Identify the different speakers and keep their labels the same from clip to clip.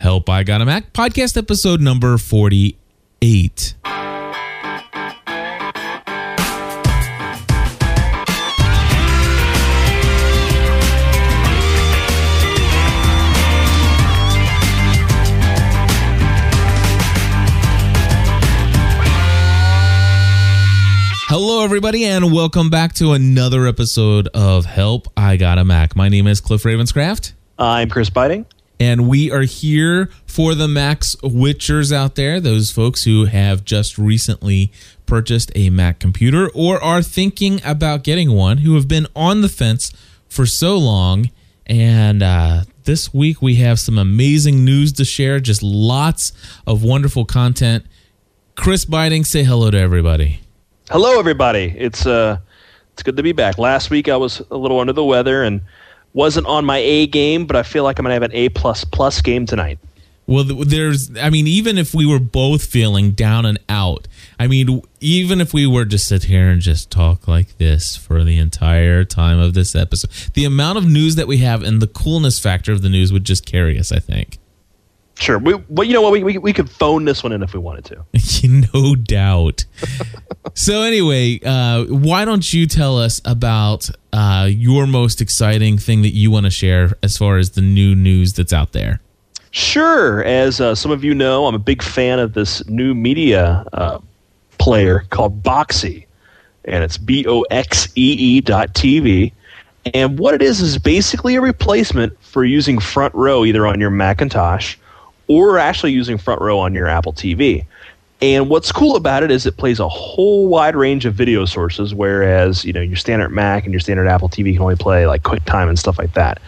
Speaker 1: Help I Got a Mac podcast episode number 48. Hello, everybody, and welcome back to another episode of Help I Got a Mac. My name is Cliff Ravenscraft.
Speaker 2: I'm Chris Biting.
Speaker 1: And we are here for the Mac Switchers out there, those folks who have just recently purchased a Mac computer or are thinking about getting one, who have been on the fence for so long. And uh, this week we have some amazing news to share, just lots of wonderful content. Chris Biting, say hello to everybody.
Speaker 2: Hello, everybody. It's uh, it's good to be back. Last week I was a little under the weather and wasn't on my A game, but I feel like I'm gonna have an A plus plus game tonight.
Speaker 1: Well, there's, I mean, even if we were both feeling down and out, I mean, even if we were to sit here and just talk like this for the entire time of this episode, the amount of news that we have and the coolness factor of the news would just carry us, I think.
Speaker 2: Sure. We, well, you know what? We, we, we could phone this one in if we wanted
Speaker 1: to. no doubt. so, anyway, uh, why don't you tell us about uh, your most exciting thing that you want to share as far as the new news that's out there?
Speaker 2: Sure. As uh, some of you know, I'm a big fan of this new media uh, player called Boxee, and it's B O X E E dot TV. And what it is is basically a replacement for using Front Row either on your Macintosh or actually using front row on your Apple TV. And what's cool about it is it plays a whole wide range of video sources, whereas you know your standard Mac and your standard Apple TV can only play like QuickTime and stuff like that.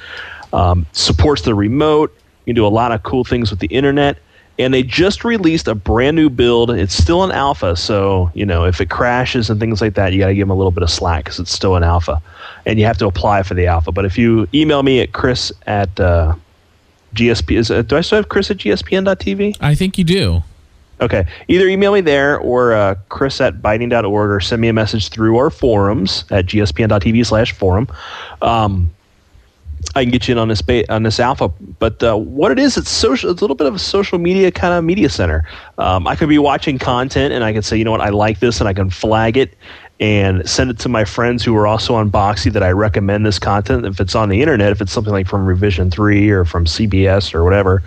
Speaker 2: Um, supports the remote. You can do a lot of cool things with the internet. And they just released a brand new build. It's still an alpha, so you know if it crashes and things like that, you got to give them a little bit of slack because it's still an alpha, and you have to apply for the alpha. But if you email me at chris at uh, GSP. Is uh, do I still have Chris at GSPN.tv?
Speaker 1: I think you do.
Speaker 2: Okay. Either email me there or uh, chris at biting.org or send me a message through our forums at gspn.tv slash forum. Um, I can get you in on this ba- on this alpha. But uh, what it is, it's social. It's a little bit of a social media kind of media center. Um, I could be watching content and I can say, you know what, I like this, and I can flag it and send it to my friends who are also on Boxee that I recommend this content. If it's on the internet, if it's something like from Revision 3 or from CBS or whatever,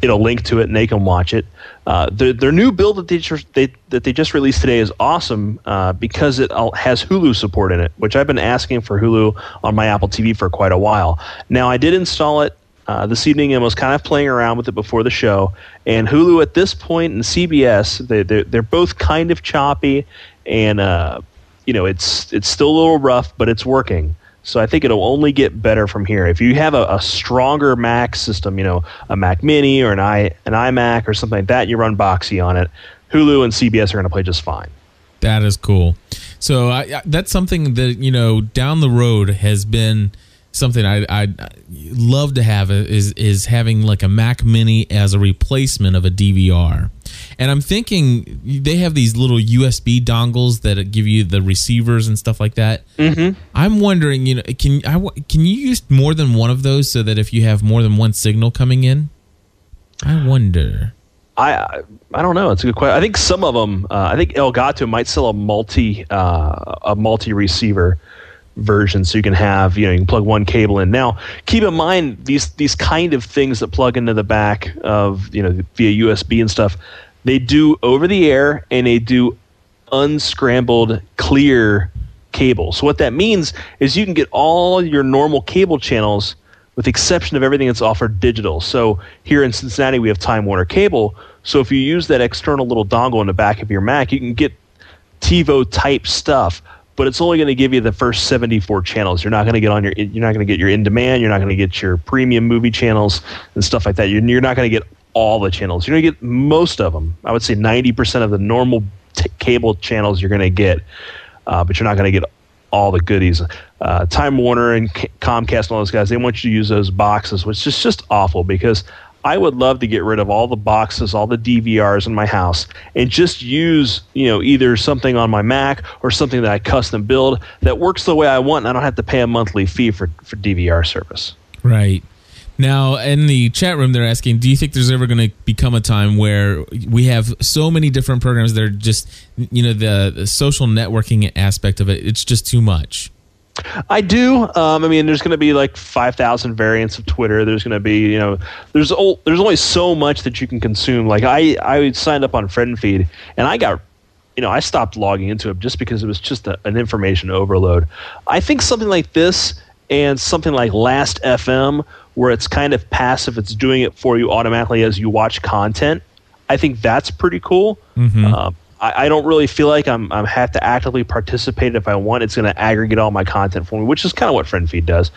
Speaker 2: it'll link to it and they can watch it. Uh, their, their new build that they, just, they, that they just released today is awesome uh, because it has Hulu support in it, which I've been asking for Hulu on my Apple TV for quite a while. Now, I did install it uh, this evening and was kind of playing around with it before the show. And Hulu at this point and CBS, they, they're, they're both kind of choppy and uh, you know it's it's still a little rough, but it's working. So I think it'll only get better from here. If you have a, a, stronger Mac system, you know, a Mac Mini or an i an iMac or something like that, you run Boxee on it. Hulu and CBS are going to play just fine.
Speaker 1: That is cool. So I, that's something that you know down the road has been something I I love to have is is having like a Mac Mini as a replacement of a DVR. And I'm thinking they have these little USB dongles that give you the receivers and stuff like that. Mm-hmm. I'm wondering, you know, can I can you use more than one of those so that if you have more than one signal coming in? I wonder.
Speaker 2: I I don't know. It's a good question. I think some of them. Uh, I think Elgato might sell a multi uh, a multi receiver version so you can have you know you can plug one cable in. Now keep in mind these these kind of things that plug into the back of you know via usb and stuff they do over the air and they do unscrambled clear cable. So what that means is you can get all your normal cable channels with the exception of everything that's offered digital. So here in cincinnati we have time warner cable. So if you use that external little dongle in the back of your mac you can get tivo type stuff but it's only going to give you the first 74 channels. You're not going to get on your you're not going to get your in demand, you're not going to get your premium movie channels and stuff like that. You're, you're not going to get all the channels. You're going to get most of them. I would say 90% of the normal t- cable channels you're going to get, uh, but you're not going to get all the goodies. Uh, Time Warner and Comcast and all those guys, they want you to use those boxes, which is just awful because I would love to get rid of all the boxes, all the DVRs in my house, and just use, you know, either something on my Mac or something that I custom build that works the way I want, and I don't have to pay a monthly fee for, for DVR service.
Speaker 1: Right. Now, in the chat room, they're asking, do you think there's ever going to become a time where we have so many different programs that are just, you know, the, the social networking aspect of it, it's just too much?
Speaker 2: I do. Um, I mean, there's going to be like 5,000 variants of Twitter. There's going to be, you know, there's o- there's only so much that you can consume. Like I, I signed up on FriendFeed, and I got, you know, I stopped logging into it just because it was just a, an information overload. I think something like this and something like Last FM, where it's kind of passive, it's doing it for you automatically as you watch content. I think that's pretty cool.
Speaker 1: Mm-hmm.
Speaker 2: Uh, I, I don't really feel like I'm I have to actively participate if I want. It's going to aggregate all my content for me, which is kind of what FriendFeed does.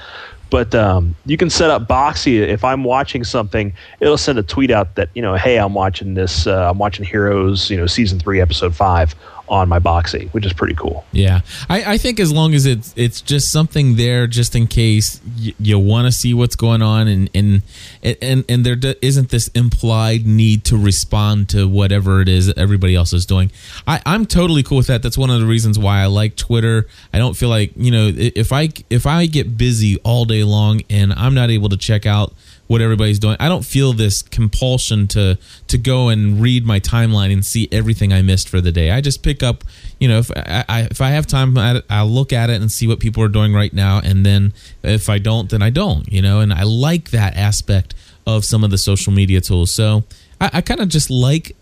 Speaker 2: But um, you can set up Boxee. If I'm watching something, it'll send a tweet out that you know, hey, I'm watching this. Uh, I'm watching Heroes, you know, season three, episode five on my Boxee, which is pretty cool.
Speaker 1: Yeah, I, I think as long as it's it's just something there, just in case y- you want to see what's going on, and and and and there d- isn't this implied need to respond to whatever it is everybody else is doing. I, I'm totally cool with that. That's one of the reasons why I like Twitter. I don't feel like you know if I if I get busy all day long and I'm not able to check out what everybody's doing. I don't feel this compulsion to to go and read my timeline and see everything I missed for the day. I just pick up, you know, if I, I if I have time, I, I'll look at it and see what people are doing right now, and then if I don't, then I don't, you know. And I like that aspect of some of the social media tools. So I, I kind of just like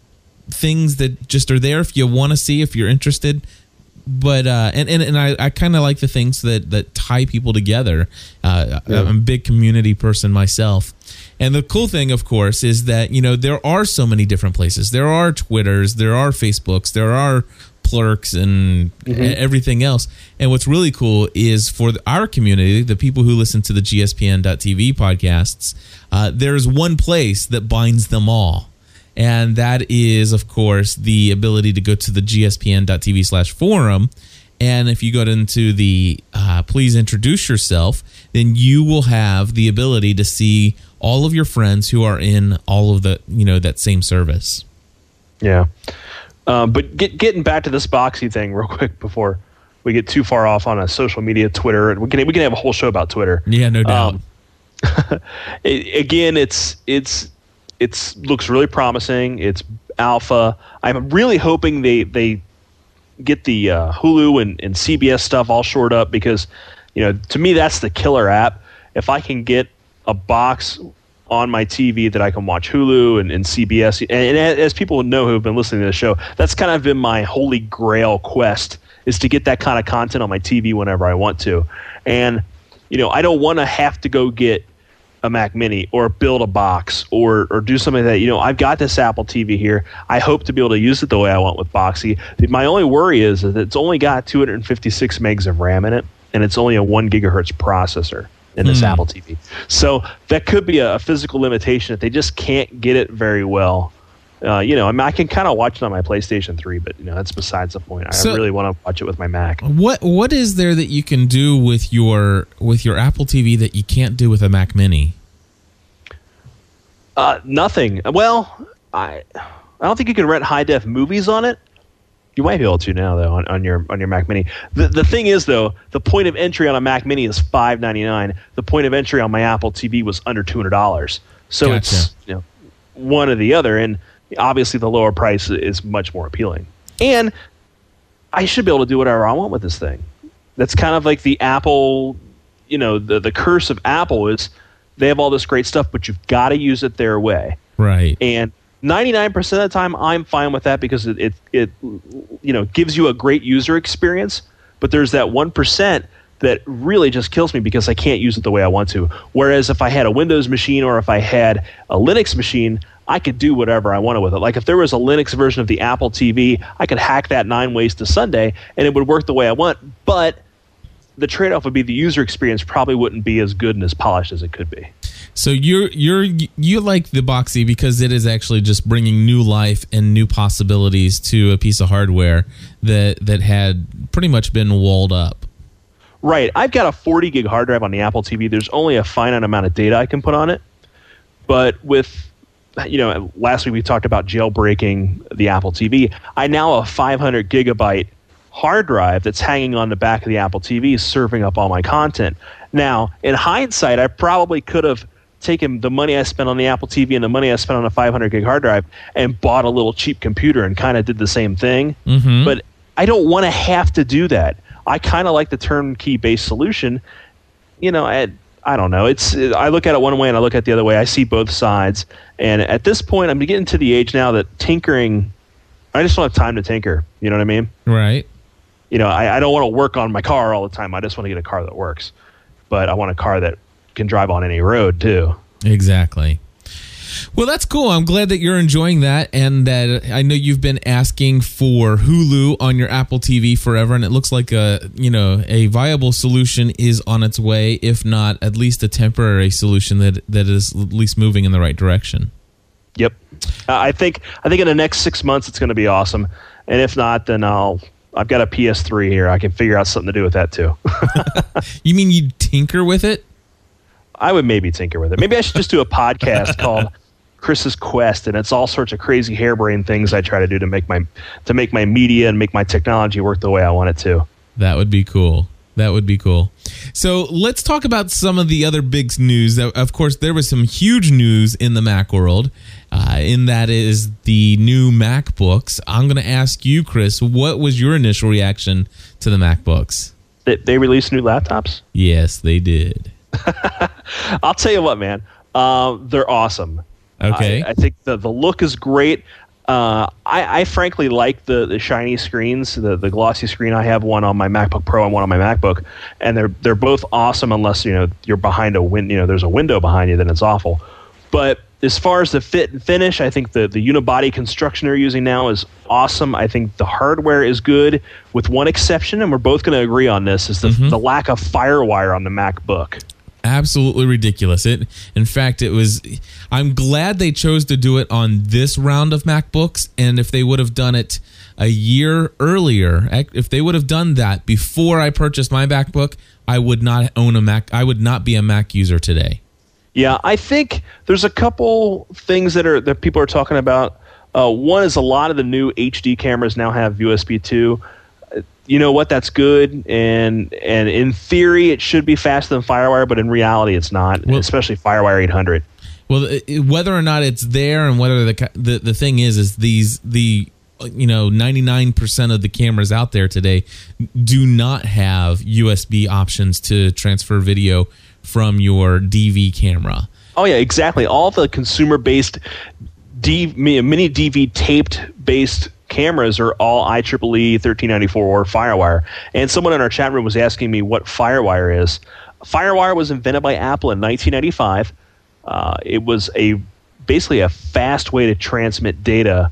Speaker 1: things that just are there if you want to see if you're interested but uh, and and, and I, I kind of like the things that that tie people together. Uh,
Speaker 2: Yeah.
Speaker 1: I'm a big community person myself, and the cool thing, of course, is that you know there are so many different places. There are Twitters, there are Facebooks, there are Plurks, and e- everything else. And what's really cool is for our community, the people who listen to the GSPN.TV podcasts, uh, there's one place that binds them all and that is of course the ability to go to the gspn.tv slash forum and if you go into the uh, please introduce yourself then you will have the ability to see all of your friends who are in all of the you know that same service
Speaker 2: Yeah. Um, but get, getting back to this Boxee thing real quick before we get too far off on a social media Twitter, we can we can have a whole show about Twitter.
Speaker 1: yeah no doubt
Speaker 2: Um, again, it's it's it's looks really promising. It's alpha. I'm really hoping they they get the uh, Hulu and, and CBS stuff all shored up because you know to me that's the killer app. If I can get a box on my TV that I can watch Hulu and, and CBS, and, and as people know who have been listening to the show, that's kind of been my holy grail quest is to get that kind of content on my TV whenever I want to, and you know I don't want to have to go get a Mac Mini or build a box or or do something that. You know, I've got this Apple TV here. I hope to be able to use it the way I want with Boxee. My only worry is that it's only got 256 megs of RAM in it, and it's only a one gigahertz processor in this
Speaker 1: Hmm.
Speaker 2: Apple TV. So that could be a, a physical limitation if they just can't get it very well. Uh, you know, I mean, I can kind of watch it on my PlayStation 3, but you know, that's besides the point. I
Speaker 1: So-
Speaker 2: really want to watch it with my Mac.
Speaker 1: what what is there that you can do with your with your apple tv that you can't do with a mac mini
Speaker 2: Uh, nothing. Well, I I don't think you can rent high def movies on it. You might be able to now though on, on your on your Mac Mini. The the thing is though, the point of entry on a Mac Mini is five ninety nine. The point of entry on my Apple TV was under two hundred dollars. So it's you know one or the other, and obviously the lower price is much more appealing. And I should be able to do whatever I want with this thing. That's kind of like the Apple, you know, the the curse of Apple is they have all this great stuff, but you've got to use it their way.
Speaker 1: right
Speaker 2: And 99% of the time, I'm fine with that because it, it, it you know, gives you a great user experience. But there's that 1% that really just kills me because I can't use it the way I want to. Whereas if I had a Windows machine or if I had a Linux machine, I could do whatever I wanted with it. Like if there was a Linux version of the Apple TV, I could hack that nine ways to Sunday and it would work the way I want. But the trade off would be the user experience probably wouldn't be as good and as polished as it could be.
Speaker 1: So you're you're you like the Boxee because it is actually just bringing new life and new possibilities to a piece of hardware that that had pretty much been walled up.
Speaker 2: Right. I've got a 40 gig hard drive on the Apple TV. There's only a finite amount of data I can put on it. But with, you know, last week we talked about jailbreaking the Apple TV. I now have a 500 gigabyte hard drive that's hanging on the back of the Apple TV, serving up all my content. Now, in hindsight, I probably could have taken the money I spent on the Apple TV and the money I spent on a 500 gig hard drive and bought a little cheap computer and kind of did the same thing.
Speaker 1: Mhm.
Speaker 2: But I don't want to have to do that. I kind of like the turnkey based solution. You know, I, I don't know. It's I look at it one way and I look at it the other way. I see both sides, and at this point, I'm getting to the age now that tinkering. I just don't have time to tinker. You know what I mean?
Speaker 1: Right.
Speaker 2: you know, I, I don't want to work on my car all the time. I just want to get a car that works. But I want a car that can drive on any road too.
Speaker 1: Exactly. Well, that's cool. I'm glad that you're enjoying that, and that I know you've been asking for Hulu on your Apple TV forever, and it looks like a you know a viable solution is on its way, if not at least a temporary solution that that is at least moving in the right direction.
Speaker 2: Yep. Uh, I think I think in the next six months it's going to be awesome, and if not, then I'll. I've got a PS3 here. I can figure out something to do with that too.
Speaker 1: You mean you'd tinker with it?
Speaker 2: I would maybe tinker with it. Maybe I should just do a podcast called Chris's Quest, and it's all sorts of crazy harebrained things I try to do to make my to make my media and make my technology work the way I want it to.
Speaker 1: That would be cool. That would be cool. So let's talk about some of the other big news. Of course, there was some huge news in the Mac world. Uh, in that is the new MacBooks. I'm going to ask you, Chris, what was your initial reaction to the MacBooks?
Speaker 2: They, they release new laptops.
Speaker 1: Yes, they did.
Speaker 2: I'll tell you what, man. Uh, they're awesome.
Speaker 1: Okay.
Speaker 2: I, I think the the look is great. Uh, I, I frankly like the, the shiny screens, the, the glossy screen. I have one on my MacBook Pro and one on my MacBook, and they're they're both awesome. Unless you know you're behind a win, you know there's a window behind you, then it's awful. But as far as the fit and finish, I think the the unibody construction they're using now is awesome. I think the hardware is good, with one exception, and we're both going to agree on this: is the the lack of FireWire on the MacBook.
Speaker 1: Absolutely ridiculous. It, in fact, it was. I'm glad they chose to do it on this round of MacBooks, and if they would have done it a year earlier, if they would have done that before I purchased my MacBook, I would not own a Mac. I would not be a Mac user today.
Speaker 2: Yeah, I think there's a couple things that are that people are talking about. Uh, one is a lot of the new HD cameras now have USB two. You know what? That's good, and and in theory it should be faster than FireWire, but in reality it's not.
Speaker 1: Well-
Speaker 2: especially FireWire 800.
Speaker 1: Well, whether or not it's there, and whether the the the thing is, is these the you know 99% of the cameras out there today do not have USB options to transfer video from your DV camera.
Speaker 2: Oh yeah, exactly. All the consumer-based D, mini DV taped-based cameras are all IEEE 1394 or FireWire. And someone in our chat room was asking me what FireWire is. FireWire was invented by Apple in 1995. Uh, it was a basically a fast way to transmit data,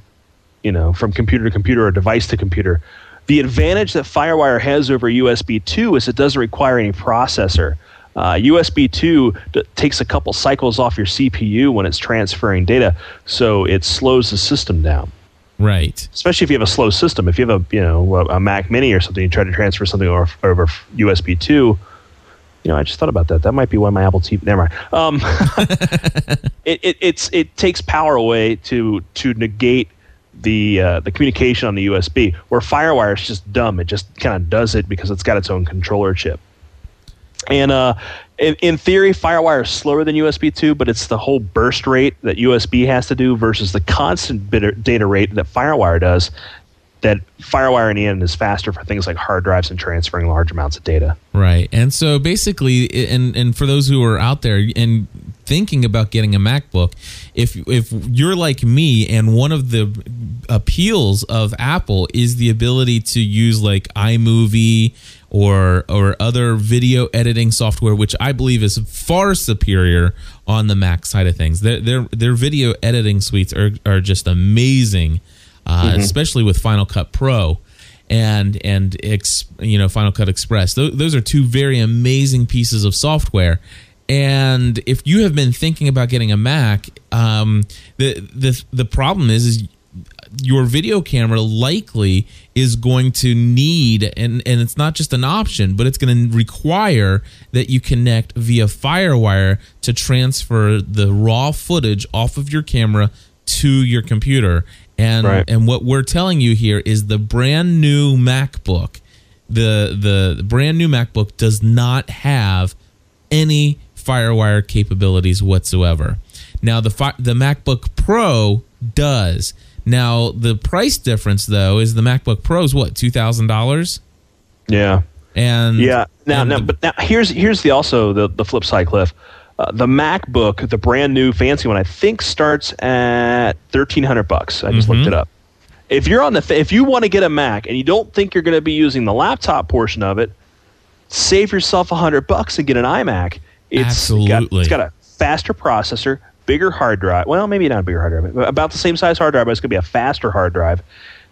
Speaker 2: you know, from computer to computer or device to computer. The advantage that FireWire has over USB 2 is it doesn't require any processor. Uh, USB 2 d- takes a couple cycles off your CPU when it's transferring data, so it slows the system down.
Speaker 1: Right.
Speaker 2: Especially if you have a slow system. If you have a you know a, Mac Mini or something, you try to transfer something over, over USB 2. You know, I just thought about that. That might be why my Apple TV. Never mind. Um, it, it it's it takes power away to to negate the uh, the communication on the USB. Where FireWire is just dumb. It just kind of does it because it's got its own controller chip. And uh, in, in theory, FireWire is slower than USB 2, but it's the whole burst rate that USB has to do versus the constant data rate that FireWire does. That FireWire in the end is faster for things like hard drives and transferring large amounts of data.
Speaker 1: Right. And so basically and and for those who are out there and thinking about getting a MacBook, if if you're like me and one of the appeals of Apple is the ability to use like iMovie or or other video editing software which I believe is far superior on the Mac side of things. Their their their video editing suites are are just amazing. Uh, especially with Final Cut Pro and and ex, you know Final Cut Express. Those, those are two very amazing pieces of software. And if you have been thinking about getting a Mac, um, the the the problem is is your video camera likely is going to need and and it's not just an option but it's going to require that you connect via firewire to transfer the raw footage off of your camera to your computer and
Speaker 2: Right.
Speaker 1: and what we're telling you here is the brand new MacBook the the brand new MacBook does not have any FireWire capabilities whatsoever. Now the fi- the MacBook Pro does. Now the price difference though is the MacBook Pro is what two thousand dollars.
Speaker 2: Yeah.
Speaker 1: And
Speaker 2: Yeah. Now,
Speaker 1: and
Speaker 2: now, but now here's here's the also the the flip side, Cliff. Uh, the MacBook, the brand new fancy one, I think starts at thirteen hundred bucks. I just
Speaker 1: Mm-hmm.
Speaker 2: looked it up. If you're on the, if you want to get a Mac and you don't think you're going to be using the laptop portion of it, save yourself a hundred bucks and get an iMac. It's got,
Speaker 1: Absolutely.
Speaker 2: it's got a faster processor, bigger hard drive. Well, maybe not a bigger hard drive, but about the same size hard drive, but it's going to be a faster hard drive.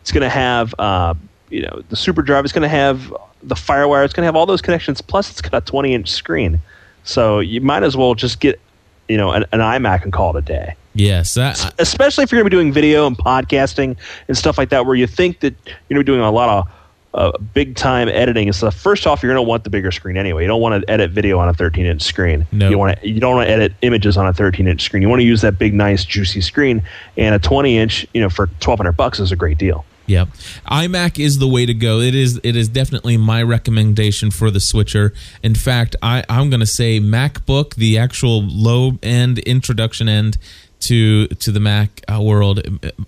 Speaker 2: It's going to have, uh, you know, the super drive. It's going to have the FireWire. It's going to have all those connections. Plus, it's got a 20 inch screen. So you might as well just get, you know, an, an iMac and call it a day
Speaker 1: yes, that,
Speaker 2: especially if you're going to be doing video and podcasting and stuff like that, where you think that you're going to be doing a lot of uh, big time editing and stuff. First off, you're going to want the bigger screen anyway. You don't want to edit video on a 13 inch screen.
Speaker 1: No.
Speaker 2: You want to. You don't want to edit images on a 13 inch screen. You want to use that big, nice, juicy screen. And a 20 inch, you know, for 1,200 bucks is a great deal.
Speaker 1: Yep. iMac is the way to go. It is it is definitely my recommendation for the switcher. In fact, I, I'm gonna say MacBook, the actual low end introduction end to to the Mac uh, world.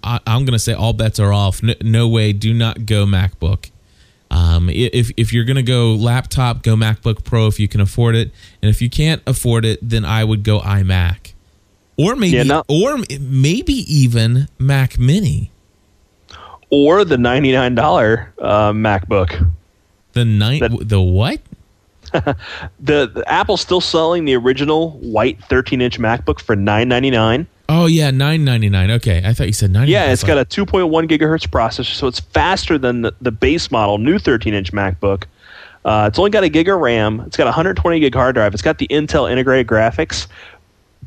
Speaker 1: I, I'm gonna say all bets are off. No, no way. Do not go MacBook. Um, if if you're gonna go laptop, go MacBook Pro if you can afford it, and if you can't afford it, then I would go iMac, or maybe
Speaker 2: Yeah, no-
Speaker 1: or maybe even Mac Mini.
Speaker 2: Or the $99 uh, MacBook.
Speaker 1: The night
Speaker 2: That-
Speaker 1: the what?
Speaker 2: The, the Apple's still selling the original white 13 inch MacBook for $999.
Speaker 1: Oh yeah, nine ninety nine. Okay, I thought you said ninety.
Speaker 2: Yeah, it's got a 2.1 gigahertz processor, so it's faster than the, the base model new 13 inch MacBook. Uh, it's only got a gig of RAM. It's got a 120 gig hard drive. It's got the Intel integrated graphics,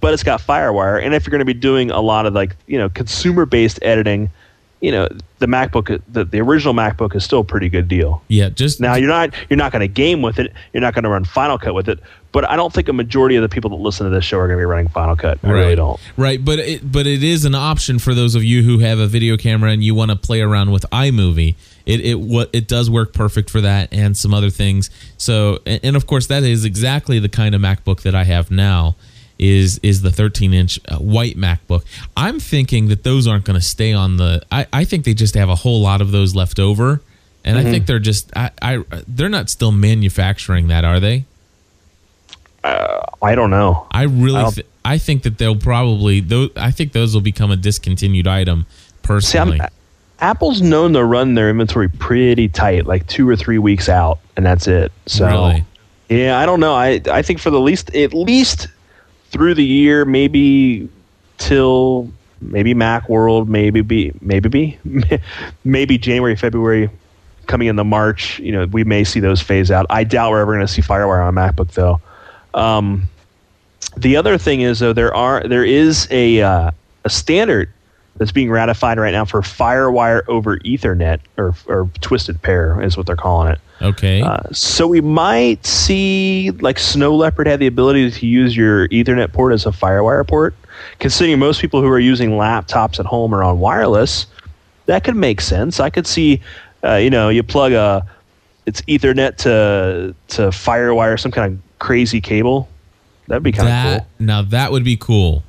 Speaker 2: but it's got FireWire. And if you're going to be doing a lot of like you know consumer based editing, you know the MacBook, the, the original MacBook is still a pretty good deal.
Speaker 1: yeah. Just
Speaker 2: Now you're not you're not going to game with it. You're not going to run Final Cut with it. But I don't think a majority of the people that listen to this show are going to be running Final Cut. I really don't.
Speaker 1: Right, but it but it is an option for those of you who have a video camera and you want to play around with iMovie. It it what it does work perfect for that and some other things. So and, and of course that is exactly the kind of MacBook that I have now. Is is the 13 inch uh, white MacBook? I'm thinking that those aren't going to stay on the. I, I think they just have a whole lot of those left over, and
Speaker 2: Mm-hmm.
Speaker 1: I think they're just. I, I they're not still manufacturing that, are they?
Speaker 2: I don't know.
Speaker 1: I really,
Speaker 2: I
Speaker 1: th- I think that they'll probably. Those, I think those will become a discontinued item.
Speaker 2: See,
Speaker 1: Personally,
Speaker 2: I'm, Apple's known to run their inventory pretty tight, like two or three weeks out, and that's it. So,
Speaker 1: Really?
Speaker 2: yeah, I don't know. I I think for the least, at least through the year, maybe till maybe Mac World, maybe be maybe be maybe January, February, coming into March. You know, we may see those phase out. I doubt we're ever going to see FireWire on a MacBook though. Um, the other thing is though there are there is a uh, a standard that's being ratified right now for FireWire over Ethernet or or twisted pair is what they're calling it.
Speaker 1: okay,
Speaker 2: Uh, so we might see like Snow Leopard have the ability to use your Ethernet port as a FireWire port. Considering most people who are using laptops at home are on wireless, that could make sense. I could see, uh, you know, you plug a it's Ethernet to to FireWire, some kind of crazy cable. That'd be kind of cool.
Speaker 1: now that would be cool.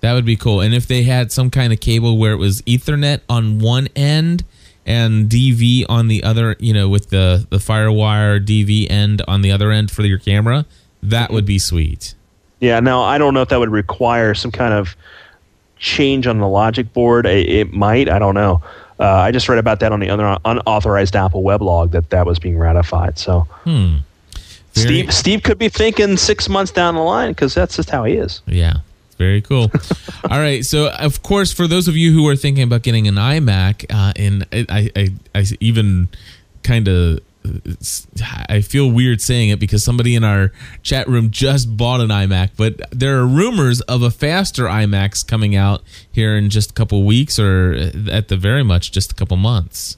Speaker 1: That would be cool. And if they had some kind of cable where it was Ethernet on one end and DV on the other, you know, with the the FireWire DV end on the other end for your camera, that would be sweet.
Speaker 2: Yeah. Now I don't know if that would require some kind of change on the logic board. It, it might. I don't know. Uh, I just read about that on the other unauthorized Apple weblog that that was being ratified. So
Speaker 1: Hmm.
Speaker 2: Steve Steve could be thinking six months down the line because that's just how he is.
Speaker 1: Yeah. Very cool. All right. So, of course, for those of you who are thinking about getting an iMac, uh, and I, I, I even kind of, I feel weird saying it because somebody in our chat room just bought an iMac, but there are rumors of a faster iMac coming out here in just a couple weeks, or at the very much just a couple months.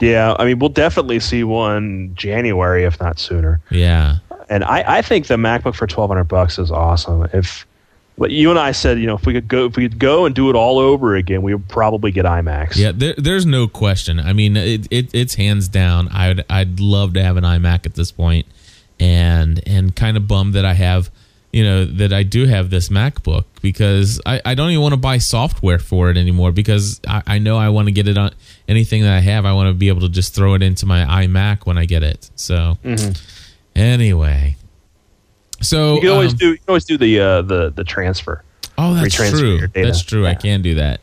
Speaker 2: Yeah, I mean we'll definitely see one January if not sooner.
Speaker 1: Yeah.
Speaker 2: And I, I think the MacBook for twelve hundred bucks is awesome. If but you and I said, you know, if we could go if we could go and do it all over again, we would probably get iMacs.
Speaker 1: Yeah, there, there's no question. I mean, it, it, it's hands down. I'd I'd love to have an iMac at this point, and and kind of bummed that I have, you know that I do have this MacBook because I, I don't even want to buy software for it anymore because I, I know I want to get it on anything that I have. I want to be able to just throw it into my iMac when I get it. So mm-hmm. anyway, so
Speaker 2: You can always
Speaker 1: um,
Speaker 2: do you can always do the uh, the the transfer.
Speaker 1: Oh, that's true. That's true. I can do that.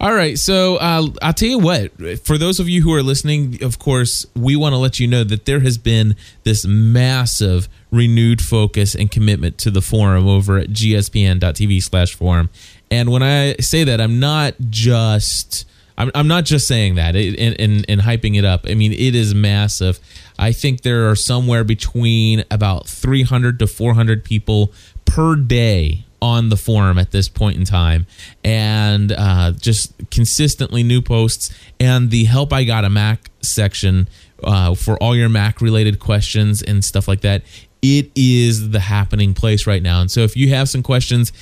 Speaker 1: All right. So uh, I'll tell you what. For those of you who are listening, of course, we want to let you know that there has been this massive renewed focus and commitment to the forum over at gspn.tv slash forum. And when I say that, I'm not just. I'm, I'm not just saying that and, hyping it up. I mean, it is massive. I think there are somewhere between about 300 to 400 people per day on the forum at this point in time and uh, just consistently new posts and the help i got a mac section uh, for all your mac related questions and stuff like that it is the happening place right now and so if you have some questions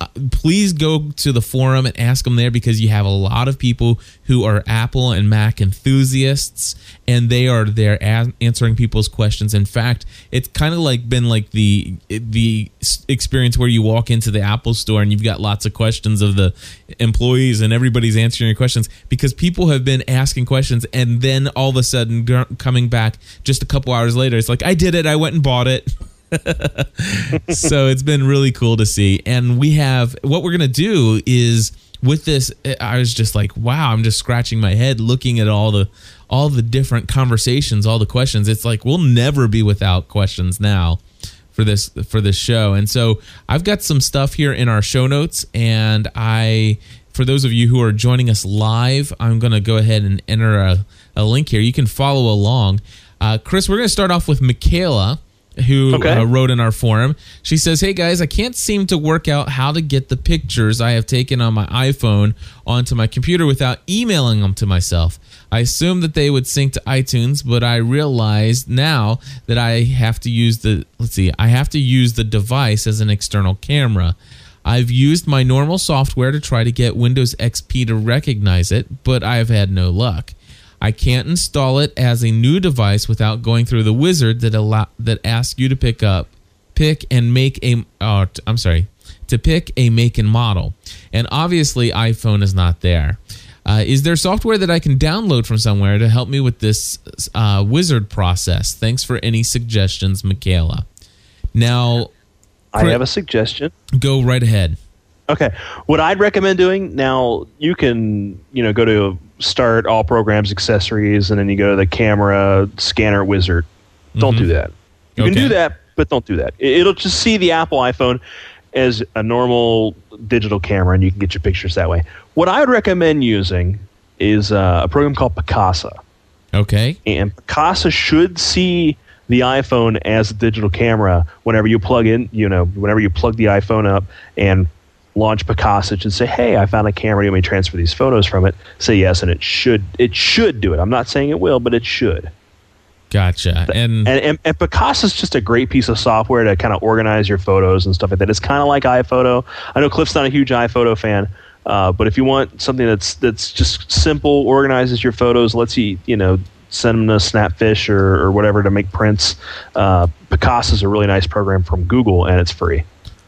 Speaker 1: Uh, please go to the forum and ask them there because you have a lot of people who are Apple and Mac enthusiasts, and they are there answering people's questions. In fact, it's kind of like been like the the experience where you walk into the Apple store and you've got lots of questions of the employees, and everybody's answering your questions because people have been asking questions, and then all of a sudden coming back just a couple hours later, it's like I did it, I went and bought it so it's been really cool to see. And we have what we're gonna do is with this. I was just like, wow, I'm just scratching my head looking at all the all the different conversations, all the questions. It's like we'll never be without questions now for this for this show. And so I've got some stuff here in our show notes, and I. For those of you who are joining us live, I'm going to go ahead and enter a, a link here. You can follow along. Uh, Chris, we're going to start off with Michaela, who
Speaker 2: Okay.
Speaker 1: uh, wrote in our forum. She says, Hey guys, I can't seem to work out how to get the pictures I have taken on my iPhone onto my computer without emailing them to myself. I assumed that they would sync to iTunes, but I realized now that I have to use the let's see, I have to use the device as an external camera. I've used my normal software to try to get Windows XP to recognize it, but I've had no luck. I can't install it as a new device without going through the wizard that allow that asks you to pick up, pick and make a. T- I'm sorry, to pick a make and model, and obviously iPhone is not there. Uh, is there software that I can download from somewhere to help me with this uh, wizard process? Thanks for any suggestions, Michaela. Now,
Speaker 2: I have a suggestion.
Speaker 1: go right ahead.
Speaker 2: Okay. What I'd recommend doing now, you can, you know, go to start all programs, accessories, and then you go to the camera scanner wizard. Don't do that. You can do that, but don't do that. It- It'll just see the Apple iPhone as a normal digital camera, and you can get your pictures that way. What I would recommend using is uh, a program called Picasa.
Speaker 1: Okay.
Speaker 2: and Picasa should see the iPhone as a digital camera whenever you plug in, you know, whenever you plug the iPhone up and launch Picasa and say, "Hey, I found a camera. You may transfer these photos from it." Say yes, and it should it should do it. I'm not saying it will, but it should.
Speaker 1: Gotcha. And,
Speaker 2: And and, and Picasa is just a great piece of software to kind of organize your photos and stuff like that. It's kind of like iPhoto. I know Cliff's not a huge iPhoto fan. Uh, but if you want something that's that's just simple, organizes your photos, lets you you know send them to Snapfish or, or whatever to make prints, uh, Picasa is a really nice program from Google and it's free.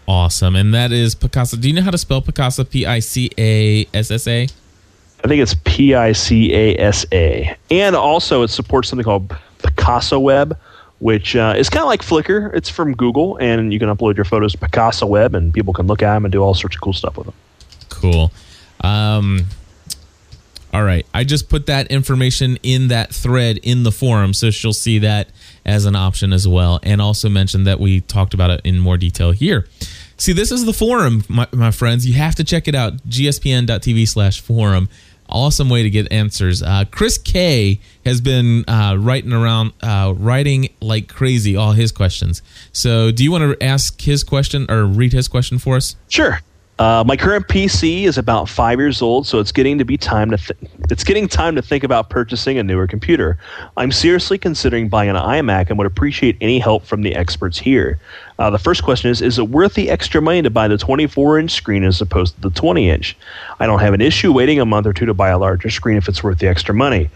Speaker 1: Awesome. And that is Picasa. Do you know how to spell Picasa? P I C A S S A?
Speaker 2: I think it's P I C A S A, and also it supports something called Picasa Web, which uh, is kind of like Flickr. It's from Google, and you can upload your photos to Picasa Web, and people can look at them and do all sorts of cool stuff with them.
Speaker 1: Cool. Um, all right. I just put that information in that thread in the forum, so she'll see that as an option as well. And also mentioned that we talked about it in more detail here. See, this is the forum, my, my friends. You have to check it out. gspn.tv slash forum. Awesome way to get answers. Uh, Chris K has been uh, writing around, uh, writing like crazy all his questions. So, do you want to ask his question or read his question for us?
Speaker 2: Sure. Uh, my current PC is about five years old, so it's getting to be time to th- it's getting time to think about purchasing a newer computer. I'm seriously considering buying an iMac and would appreciate any help from the experts here. Uh, the first question is: Is it worth the extra money to buy the 24-inch screen as opposed to the 20-inch? I don't have an issue waiting a month or two to buy a larger screen if it's worth the extra money.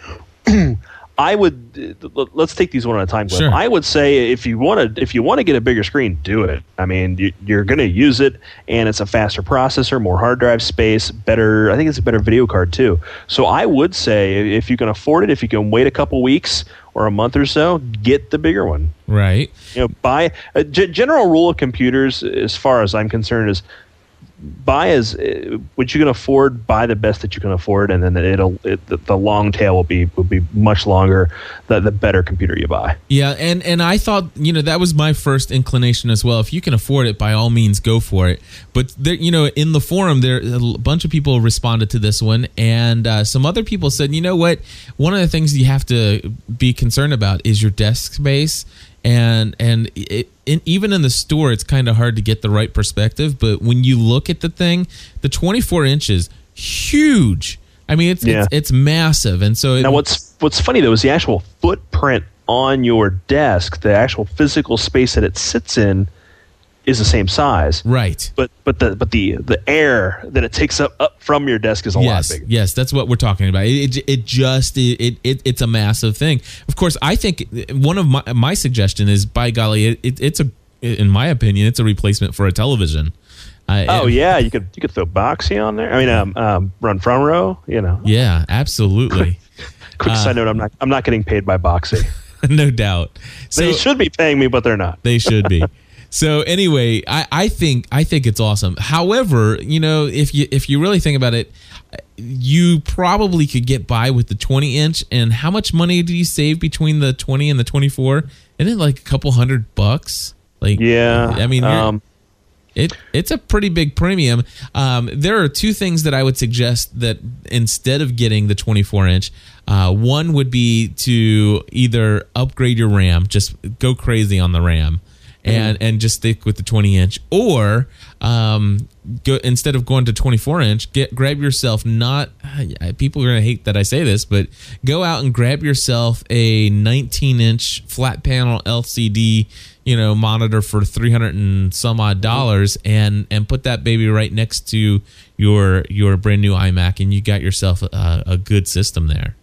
Speaker 2: I would uh, let's take these one at a time.
Speaker 1: Sure.
Speaker 2: I would say if you want to if you want to get a bigger screen, do it. I mean, you, you're going to use it, and it's a faster processor, more hard drive space, better. I think it's a better video card too. So I would say if you can afford it, if you can wait a couple weeks or a month or so, get the bigger one.
Speaker 1: Right.
Speaker 2: You know, buy a g- general rule of computers, as far as I'm concerned, is buy as uh, what you can afford buy the best that you can afford and then it'll it, the, long tail will be will be much longer the, the better computer you buy
Speaker 1: Yeah, and and I thought you know that was my first inclination as well. If you can afford it, by all means, go for it. But there, you know, in the forum, there a bunch of people responded to this one, and uh, some other people said, you know what, one of the things you have to be concerned about is your desk space. And and it, in, even in the store, it's kind of hard to get the right perspective. But when you look at the thing, the 24 inches, huge. I mean, it's
Speaker 2: Yeah.
Speaker 1: it's, it's massive, and so it,
Speaker 2: now what's what's funny though is the actual footprint on your desk the actual physical space that it sits in is the same size
Speaker 1: right.
Speaker 2: but but the but the the air that it takes up up from your desk is a
Speaker 1: yes,
Speaker 2: lot bigger
Speaker 1: Yes, that's what we're talking about. It, it, it just it, it it's a massive thing. Of course, I think one of my my suggestion is by golly, it, it, it's a in my opinion, it's a replacement for a television. I-
Speaker 2: oh yeah you could you could throw Boxee on there i mean um, um run front row you know
Speaker 1: yeah, absolutely,
Speaker 2: quick
Speaker 1: Uh,
Speaker 2: side note i'm not i'm not getting paid by Boxee
Speaker 1: no doubt. So
Speaker 2: they should be paying me but they're not
Speaker 1: They should be. So anyway, I, I think I think it's awesome. However, you know, if you if you really think about it, you probably could get by with the 20 inch. And how much money do you save between the 20 and the 24? Isn't it like a couple hundred bucks? Like
Speaker 2: yeah
Speaker 1: I mean,
Speaker 2: um
Speaker 1: it it's a pretty big premium. Um, there are two things that I would suggest that instead of getting the 24 inch, uh, one would be to either upgrade your RAM, just go crazy on the RAM, and and just stick with the 20 inch, or um, go instead of going to 24 inch, get grab yourself not. People are gonna hate that I say this, but go out and grab yourself a 19 inch flat panel LCD you know monitor for 300 and some odd dollars and and put that baby right next to your your brand new iMac and you got yourself a, a good system there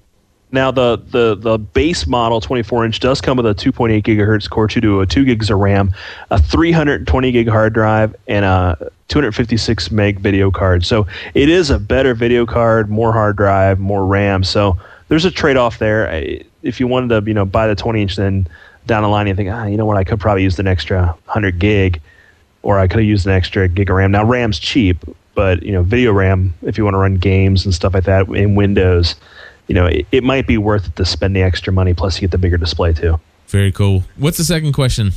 Speaker 2: Now the, the the base model 24 inch does come with a 2.8 gigahertz Core 2 Duo 2 gigs of RAM, a 320 gig hard drive, and a 256 meg video card. So it is a better video card, more hard drive, more RAM. So there's a trade off there. If you wanted to you know buy the 20 inch, then down the line you think ah you know what I could probably use an extra 100 gig, or I could have used an extra gig of RAM. Now RAM's cheap, but you know video RAM if you want to run games and stuff like that in Windows you know, it, it might be worth it to spend the extra money. Plus, you get the bigger display too.
Speaker 1: very cool what's the second question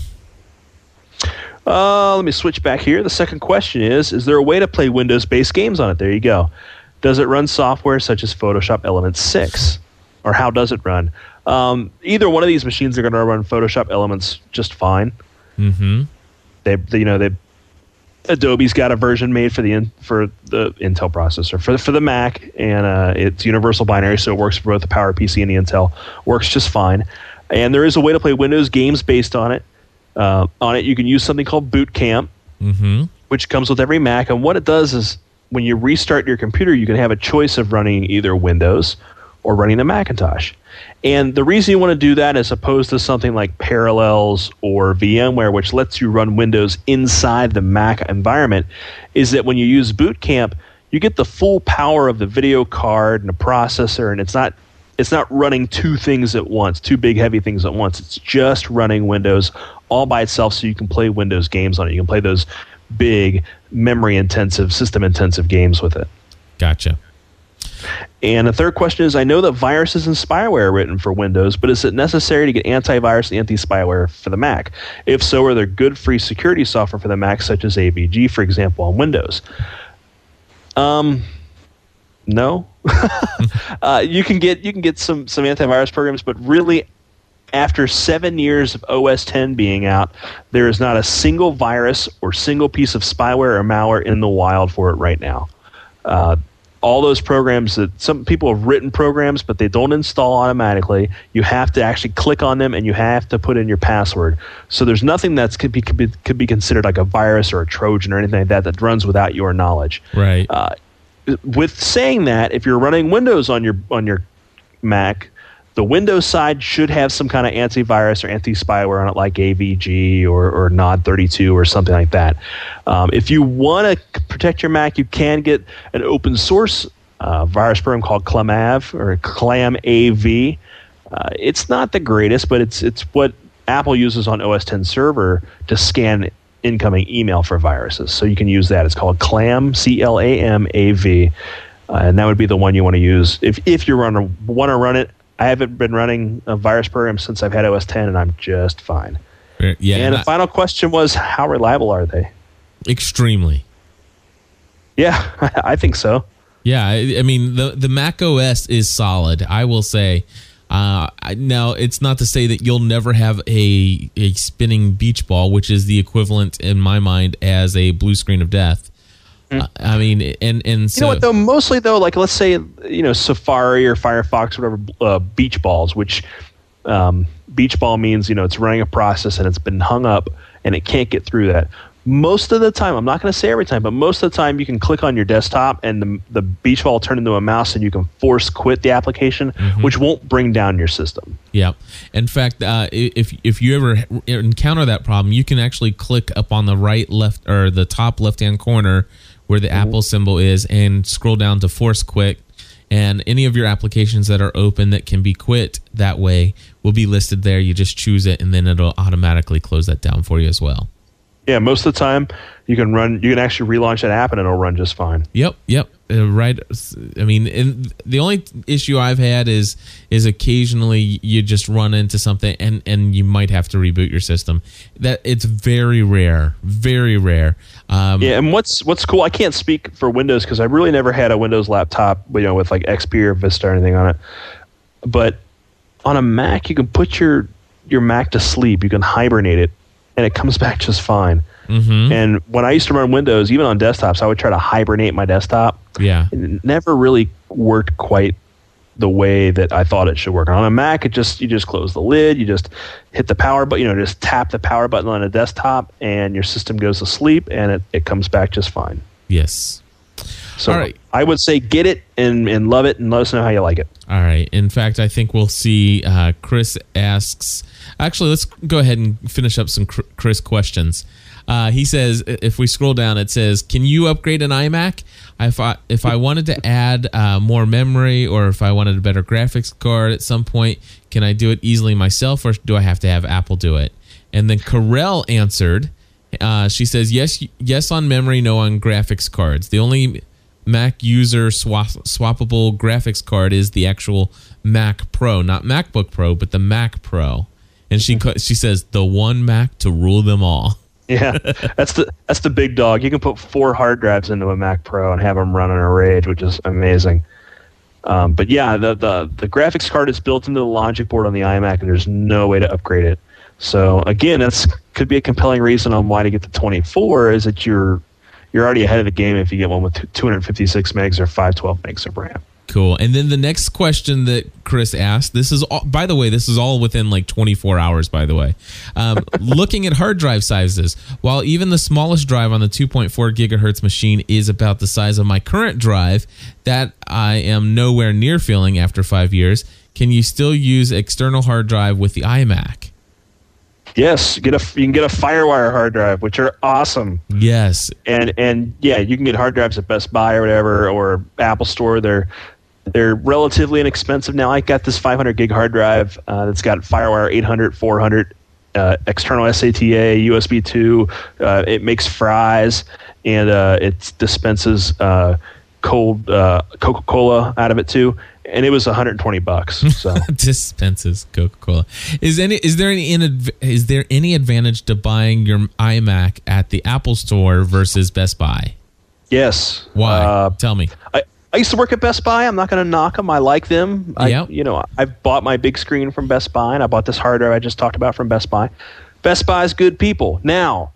Speaker 2: Uh, let me switch back here. The second question is: Is there a way to play Windows-based games on it? There you go. Does it run software such as Photoshop Elements 6, or how does it run? Um, either one of these machines are going to run Photoshop Elements just fine.
Speaker 1: mm-hmm
Speaker 2: They, they, you know, they Adobe's got a version made for the in, for the Intel processor for for the Mac, and uh, it's universal binary, so it works for both the PowerPC and the Intel. Works just fine. And there is a way to play Windows games based on it. Uh, on it, you can use something called Boot Camp,
Speaker 1: mm-hmm
Speaker 2: which comes with every Mac. And what it does is, when you restart your computer, you can have a choice of running either Windows or running the Macintosh. And the reason you want to do that, as opposed to something like Parallels or VMware, which lets you run Windows inside the Mac environment, is that when you use Boot Camp, you get the full power of the video card and the processor, and it's not it's not running two things at once, two big heavy things at once. It's just running Windows all by itself, so you can play Windows games on it. You can play those big memory intensive, system intensive games with it.
Speaker 1: gotcha
Speaker 2: And the third question is I know that viruses and spyware are written for Windows, but is it necessary to get antivirus and anti spyware for the Mac? If so, are there good free security software for the Mac, such as AVG, for example, on Windows? Um, no. uh, you can get you can get some some antivirus programs, but really, after seven years of OS 10 being out, there is not a single virus or single piece of spyware or malware in the wild for it right now. Uh, all those programs that some people have written programs, but they don't install automatically. You have to actually click on them, and you have to put in your password. So there's nothing that could be could be, could be considered like a virus or a Trojan or anything like that that runs without your knowledge
Speaker 1: right
Speaker 2: uh, with saying that, if you're running Windows on your on your Mac, The Windows side should have some kind of antivirus or anti spyware on it, like AVG or, or Nod32 or something like that. Um, if you want to protect your Mac, you can get an open source uh, virus program called ClamAV or ClamAV. Uh, it's not the greatest, but it's it's what Apple uses on OS 10 server to scan incoming email for viruses. So you can use that. It's called Clam, C L A M A V, uh, and that would be the one you want to use if if you to want to run it. I haven't been running a virus program since I've had OS 10, and I'm just fine.
Speaker 1: Yeah.
Speaker 2: And the final question was, how reliable are they?
Speaker 1: Extremely.
Speaker 2: Yeah, I think so.
Speaker 1: Yeah, I, I mean the the Mac OS is solid. I will say. Uh, now it's not to say that you'll never have a a spinning beach ball, which is the equivalent in my mind as a blue screen of death.
Speaker 2: Hmm.
Speaker 1: Uh, I mean, and and so,
Speaker 2: You know what though? Mostly though, like let's say you know Safari or Firefox, whatever, uh, beach balls, which um, beach ball means you know it's running a process and it's been hung up and it can't get through that. Most of the time, I'm not going to say every time, but most of the time, you can click on your desktop and the, the beach ball will turn into a mouse and you can force quit the application, which won't bring down your system.
Speaker 1: Yeah. In fact, uh, if if you ever encounter that problem, you can actually click up on the right, left, or the top left hand corner where the mm-hmm. Apple symbol is, and scroll down to force quit. And any of your applications that are open that can be quit that way will be listed there. You just choose it, and then it'll automatically close that down for you as well.
Speaker 2: Yeah, most of the time, you can run. You can actually relaunch that app and it'll run just fine.
Speaker 1: Yep, yep. Uh, right. I mean, the only issue I've had is is occasionally you just run into something and and you might have to reboot your system. That it's very rare, very rare. Um,
Speaker 2: Yeah, and what's what's cool? I can't speak for Windows because I really never had a Windows laptop, you know, with like XP or Vista or anything on it. But on a Mac, you can put your your Mac to sleep. You can hibernate it, and it comes back just fine.
Speaker 1: mhm,
Speaker 2: And when I used to run Windows, even on desktops, I would try to hibernate my desktop.
Speaker 1: yeah.
Speaker 2: It never really worked quite the way that I thought it should work. On a Mac, it just you just close the lid, you just hit the power button, you know, just tap the power button on a desktop, and your system goes to sleep, and it, it comes back just fine.
Speaker 1: Yes.
Speaker 2: So
Speaker 1: All right.
Speaker 2: I would say get it and, and love it, and let us know how you like it.
Speaker 1: All right. In fact, I think we'll see. Uh, Chris asks. Actually, let's go ahead and finish up some Chris questions. Uh, he says, if we scroll down, it says, "Can you upgrade an iMac? If I if I wanted to add uh, more memory, or if I wanted a better graphics card at some point, can I do it easily myself, or do I have to have Apple do it?" And then Carell answered. Uh, she says, "Yes, yes on memory, no on graphics cards. The only Mac user swap, swappable graphics card is the actual Mac Pro, not MacBook Pro, but the Mac Pro. And she she says the one Mac to rule them all.
Speaker 2: Yeah, that's the that's the big dog. You can put four hard drives into a Mac Pro and have them run on a RAID, which is amazing. Um, but yeah, the, the the graphics card is built into the logic board on the iMac, and there's no way to upgrade it. So again, that's could be a compelling reason on why to get the 24 is that you're you're already ahead of the game if you get one with 256 megs or 512 megs of RAM.
Speaker 1: Cool. And then the next question that Chris asked, this is all, by the way, this is all within like 24 hours, by the way. Um, looking at hard drive sizes, while even the smallest drive on the 2.4 gigahertz machine is about the size of my current drive, that I am nowhere near filling after five years, can you still use external hard drive with the iMac?
Speaker 2: Yes, get a you can get a FireWire hard drive, which are awesome.
Speaker 1: Yes.
Speaker 2: and and yeah, you can get hard drives at Best Buy or whatever, or Apple Store. They're they're relatively inexpensive now. I got this 500 gig hard drive uh, that's got FireWire 800, 400, uh, external SATA, USB 2. Uh, it makes fries and uh, it dispenses uh, cold uh, Coca Cola out of it too. And it was 120 bucks. So
Speaker 1: dispenses Coca-Cola. Is any is there any in, is there any advantage to buying your iMac at the Apple Store versus Best Buy?
Speaker 2: yes,
Speaker 1: Why?
Speaker 2: Uh,
Speaker 1: Tell me.
Speaker 2: I, I used to work at Best Buy. I'm not going to knock them. I like them. I,
Speaker 1: Yep.
Speaker 2: You know, I've bought my big screen from Best Buy, and I bought this hard drive I just talked about from Best Buy. Best Buy's good people. Now,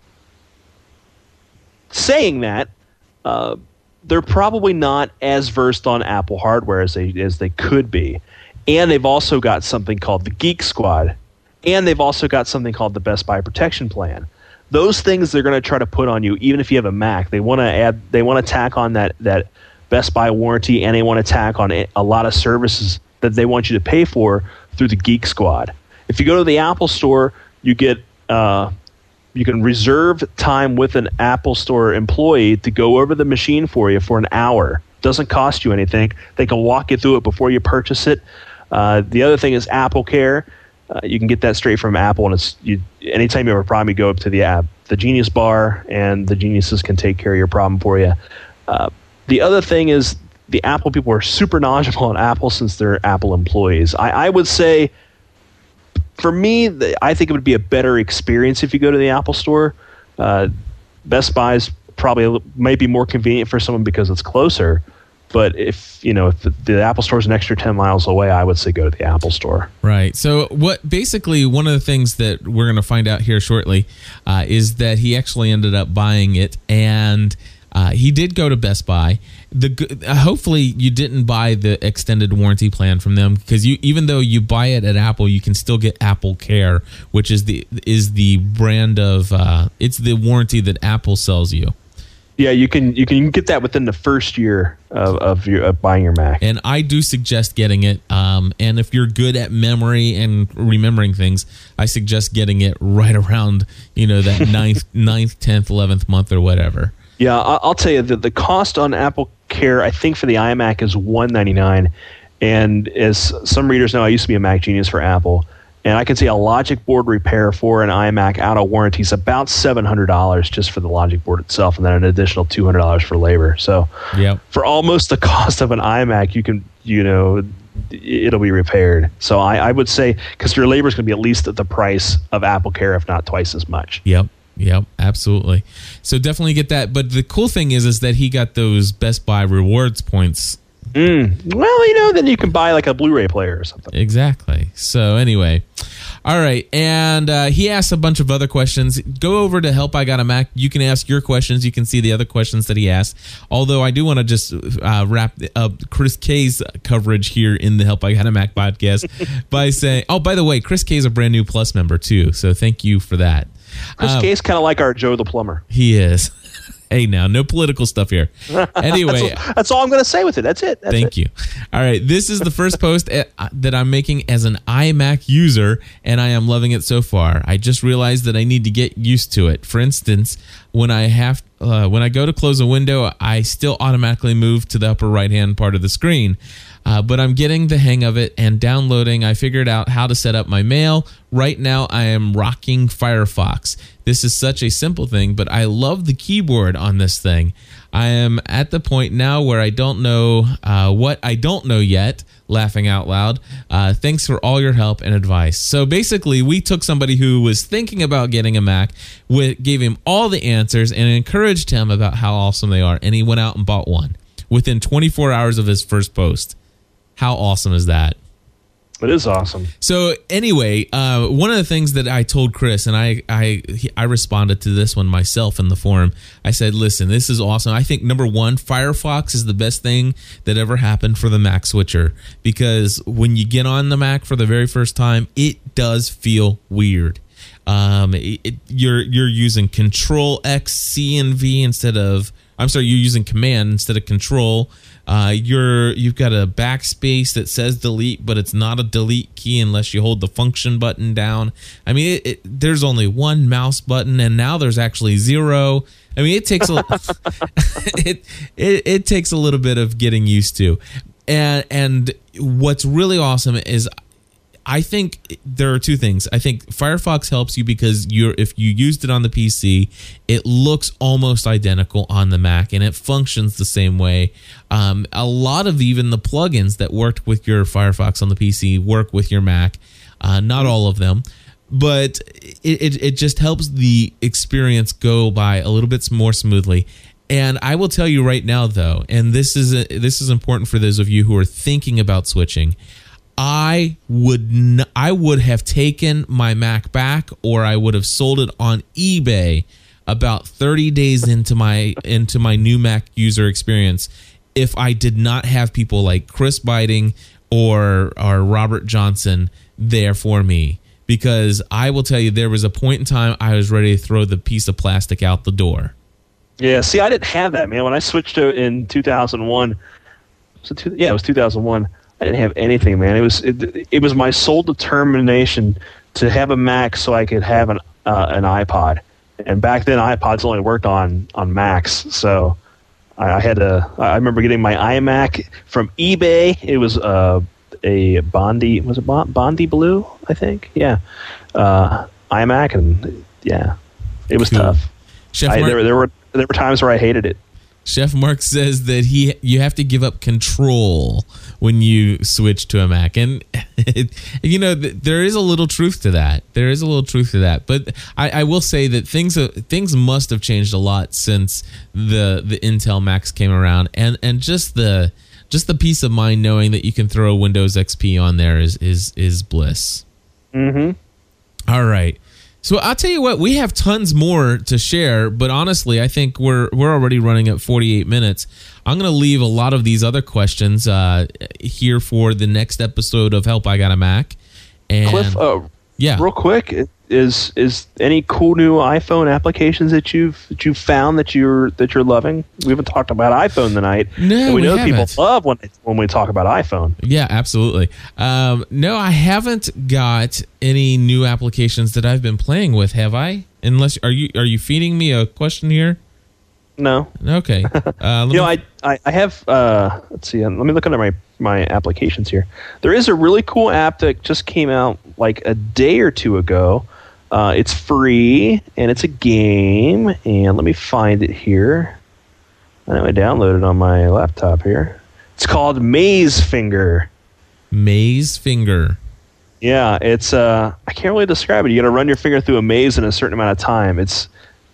Speaker 2: saying that, uh, they're probably not as versed on Apple hardware as they as they could be, and they've also got something called the Geek Squad, and they've also got something called the Best Buy Protection Plan. Those things they're going to try to put on you, even if you have a Mac. They want to add, they want to tack on that that Best Buy warranty, and they want to tack on a lot of services that they want you to pay for through the Geek Squad. If you go to the Apple Store, you get uh, you can reserve time with an Apple Store employee to go over the machine for you for an hour. Doesn't cost you anything. They can walk you through it before you purchase it. Uh, the other thing is Apple Care. Uh, you can get that straight from Apple, and it's you. Anytime you have a problem, you go up to the app, the Genius Bar, and the geniuses can take care of your problem for you. Uh, the other thing is the Apple people are super knowledgeable on Apple since they're Apple employees. I, I would say, for me, I think it would be a better experience if you go to the Apple Store. Uh, Best Buy is probably might be more convenient for someone because it's closer. But if you know if the, the, Apple Store is an extra ten miles away, I would say go to the Apple Store.
Speaker 1: Right. So what basically one of the things that we're going to find out here shortly uh, is that he actually ended up buying it, and uh, he did go to Best Buy. The uh, hopefully you didn't buy the extended warranty plan from them because you even though you buy it at Apple, you can still get Apple Care, which is the is the brand of uh, it's the warranty that Apple sells you.
Speaker 2: Yeah, you can you can get that within the first year of, of your of buying your Mac.
Speaker 1: And I do suggest getting it. Um, and if you're good at memory and remembering things, I suggest getting it right around you know that ninth, ninth, tenth, eleventh month or whatever.
Speaker 2: Yeah, I'll tell you that the cost on Apple Care, I think for the iMac is one ninety nine, and as some readers know, I used to be a Mac genius for Apple and I can see a logic board repair for an iMac out of warranty is about seven hundred dollars just for the logic board itself, and then an additional two hundred dollars for labor. So,
Speaker 1: yep.
Speaker 2: for almost the cost of an iMac, you can you know it'll be repaired. So I, I would say because your labor is going to be at least at the price of Apple Care, if not twice as much.
Speaker 1: Yep. Yep, absolutely. So definitely get that. But the cool thing is, is that he got those Best Buy rewards points
Speaker 2: Mm. Well, you know, then you can buy like a Blu-ray player or something.
Speaker 1: Exactly. So anyway, all right, and uh, he asked a bunch of other questions. Go over to Help I Got a Mac. You can ask your questions. You can see the other questions that he asked. Although I do want to just uh, wrap up Chris K's coverage here in the Help I Got a Mac podcast by saying, oh, by the way, Chris K is a brand new Plus member too. So thank you for that.
Speaker 2: Chris um, is kind of like our Joe the plumber.
Speaker 1: He is. hey now no political stuff here. Anyway
Speaker 2: that's, all, that's, all, i'm going to say with it. That's it. That's
Speaker 1: thank
Speaker 2: it.
Speaker 1: you. All right this is the first post uh, that i'm making as an imac user and i am loving it so far. I just realized that i need to get used to it. For instance when i have uh, when i go to close a window i still automatically move to the upper right hand part of the screen uh, but I'm getting the hang of it and downloading. I figured out how to set up my mail. Right now, I am rocking Firefox. This is such a simple thing, but I love the keyboard on this thing. I am at the point now where I don't know uh, what I don't know yet. Laughing out loud. Uh, thanks for all your help and advice. So basically, we took somebody who was thinking about getting a Mac, gave him all the answers, and encouraged him about how awesome they are, and he went out and bought one within 24 hours of his first post. How awesome is that?
Speaker 2: It is awesome.
Speaker 1: So anyway, uh, one of the things that I told Chris, and I I I responded to this one myself in the forum. I said, "Listen, this is awesome. I think number one, Firefox is the best thing that ever happened for the Mac switcher because when you get on the Mac for the very first time, it does feel weird. Um, it, it, you're you're using Control X C and V instead of I'm sorry, you're using Command instead of Control." Uh, you're you've got a backspace that says delete, but it's not a delete key unless you hold the function button down. I mean, it, it, there's only one mouse button, and now there's actually zero. I mean, it takes a it, it it takes a little bit of getting used to, and and what's really awesome is I think there are two things. I think Firefox helps you because you're if you used it on the PC, it looks almost identical on the Mac and it functions the same way. Um, a lot of even the plugins that worked with your Firefox on the PC work with your Mac. Uh, not all of them, but it, it, it just helps the experience go by a little bit more smoothly. And I will tell you right now, though, and this is a, this is important for those of you who are thinking about switching. I would n- I would have taken my Mac back or I would have sold it on eBay about 30 days into my into my new Mac user experience if I did not have people like Chris Beiting or or Robert Johnson there for me because I will tell you there was a point in time I was ready to throw the piece of plastic out the door.
Speaker 2: Yeah, see I didn't have that, man. When I switched to in 2001 so two, yeah, it was 2001 I didn't have anything, man. It was it, it was my sole determination to have a Mac so I could have an uh, an iPod. And back then, iPods only worked on on Macs, so I, I had to. I remember getting my iMac from eBay. It was uh, a Bondi was it Bondi Blue? I think, yeah. Uh, iMac, and yeah, it was
Speaker 1: Cool.
Speaker 2: tough.
Speaker 1: Chef
Speaker 2: I, there, there were there were times where I hated it.
Speaker 1: Chef Mark says that he you have to give up control when you switch to a Mac, and you know th- there is a little truth to that. There is a little truth to that, but I, I will say that things uh, things must have changed a lot since the the Intel Macs came around, and and just the just the peace of mind knowing that you can throw Windows XP on there is is is bliss.
Speaker 2: Mm-hmm.
Speaker 1: All right. So I'll tell you what, we have tons more to share, but honestly, I think we're we're already running at 48 minutes. I'm going to leave a lot of these other questions uh, here for the next episode of Help I Got a Mac. And
Speaker 2: Cliff, uh,
Speaker 1: yeah,
Speaker 2: real quick, is is any cool new iPhone applications that you've that you've found that you're that you're loving? We haven't talked about iPhone tonight.
Speaker 1: No,
Speaker 2: and we,
Speaker 1: we
Speaker 2: know
Speaker 1: haven't.
Speaker 2: people love when when we talk about iPhone.
Speaker 1: yeah, absolutely. Um, no, I haven't got any new applications that I've been playing with, have I? Unless are you are you feeding me a question here?
Speaker 2: No,
Speaker 1: Okay. Uh, let
Speaker 2: you know, I, I, I have. Uh, let's see. Let me look under my my applications here. There is a really cool app that just came out like a day or two ago. Uh, it's free and it's a game. And let me find it here. I know I downloaded it on my laptop here. It's called Maze Finger.
Speaker 1: Maze Finger.
Speaker 2: Yeah, it's uh I can't really describe it. You got to run your finger through a maze in a certain amount of time. It's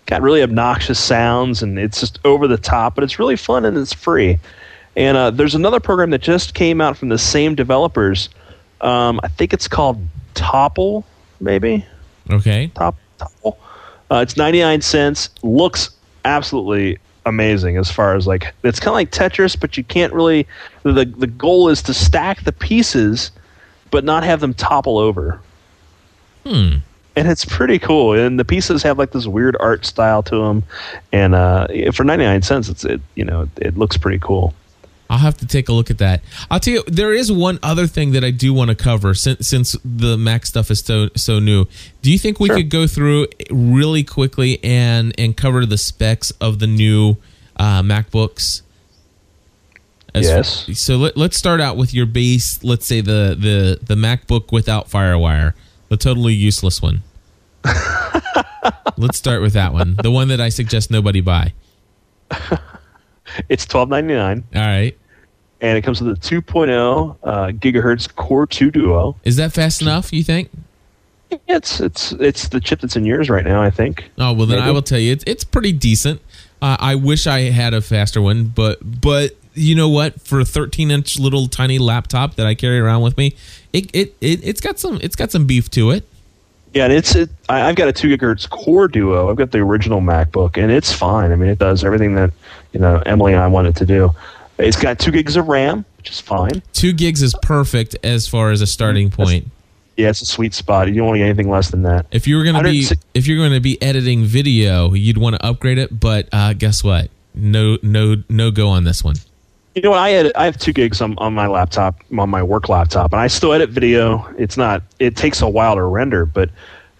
Speaker 2: got really obnoxious sounds and it's just over the top, but it's really fun and it's free. And uh, there's another program that just came out from the same developers. Um, I think it's called Topple, maybe
Speaker 1: Okay.
Speaker 2: Top Topple. Uh, it's 99 cents. Looks absolutely amazing as far as like it's kind of like Tetris, but you can't really. The the goal is to stack the pieces, but not have them topple over.
Speaker 1: Hmm.
Speaker 2: And it's pretty cool. And the pieces have like this weird art style to them. And uh, for 99 cents, it's it you know it looks pretty cool.
Speaker 1: I'll have to take a look at that. I'll tell you, there is one other thing that I do want to cover since since the Mac stuff is so so new. Do you think we
Speaker 2: Sure.
Speaker 1: could go through really quickly and and cover the specs of the new uh, MacBooks? As-
Speaker 2: Yes.
Speaker 1: So let, let's start out with your base. Let's say the the the MacBook without FireWire, the totally useless one. let's start with that one, the one that I suggest nobody buy.
Speaker 2: It's 12.99,
Speaker 1: All right.
Speaker 2: and it comes with a 2.0 uh, gigahertz Core 2 Duo.
Speaker 1: Is that fast enough? You think?
Speaker 2: It's it's it's the chip that's in yours right now. I think.
Speaker 1: Oh well, then I will tell you, it's it's pretty decent. Uh, I wish I had a faster one, but but you know what? For a 13 inch little tiny laptop that I carry around with me, it it, it it's got some it's got some beef to it.
Speaker 2: Yeah, and it's it, I, I've got a two gigahertz Core Duo. I've got the original MacBook, and it's fine. I mean, it does everything that you know Emily and I wanted to do. It's got two gigs of RAM, which is fine.
Speaker 1: Two gigs is perfect as far as a starting point.
Speaker 2: Yeah, it's a sweet spot. You don't want to anything less than that.
Speaker 1: If you were gonna be if you're gonna be editing video, you'd want to upgrade it. But uh, guess what? No no no go on this one.
Speaker 2: You know what? I had I have two gigs on, on my laptop, on my work laptop, and I still edit video. It's not. It takes a while to render, but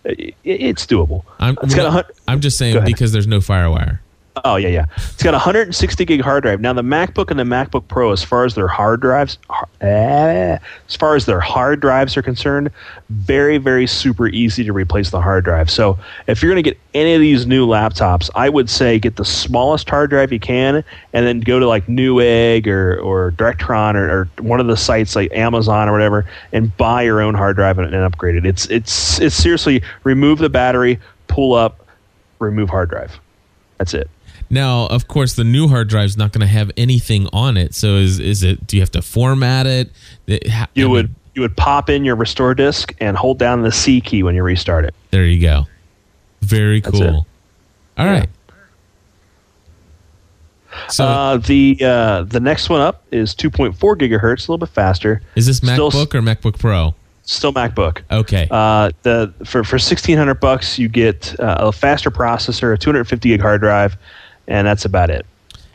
Speaker 2: uh, it, it's doable.
Speaker 1: I'm
Speaker 2: It's got
Speaker 1: I'm just saying because there's no FireWire.
Speaker 2: Oh yeah, yeah. It's got a 160 gig hard drive. Now the MacBook and the MacBook Pro, as far as their hard drives, eh, as far as their hard drives are concerned, very, very super easy to replace the hard drive. So if you're going to get any of these new laptops, I would say get the smallest hard drive you can, and then go to like Newegg or or Directron or, or one of the sites like Amazon or whatever, and buy your own hard drive and, and upgrade it. It's it's it's seriously remove the battery, pull up, remove hard drive. That's it.
Speaker 1: Now, of course, the new hard drive's not going to have anything on it. So is is it? Do you have to format it? It- ha-
Speaker 2: You would you would pop in your restore disk and hold down the C key when you restart it.
Speaker 1: There you go. Very cool. All
Speaker 2: Yeah.
Speaker 1: right. So
Speaker 2: uh, the uh, the next one up is 2.4 gigahertz, a little bit faster.
Speaker 1: is this
Speaker 2: still-
Speaker 1: MacBook or MacBook Pro?
Speaker 2: Still MacBook.
Speaker 1: Okay.
Speaker 2: Uh, the for for 1600 bucks you get uh, a faster processor, a 250 gig hard drive, and that's about it.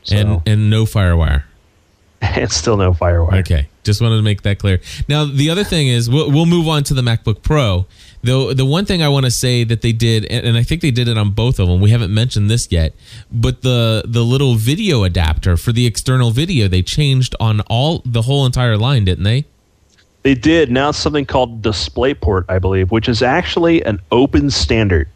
Speaker 2: So,
Speaker 1: and and no FireWire.
Speaker 2: and still no FireWire.
Speaker 1: Okay, just wanted to make that clear. Now, the other thing is, we'll, we'll move on to the MacBook Pro. The the one thing I want to say that they did, and, and I think they did it on both of them. We haven't mentioned this yet, but the the little video adapter for the external video they changed on all the whole entire line, didn't they?
Speaker 2: They did. Now it's something called DisplayPort, I believe, which is actually an open standard.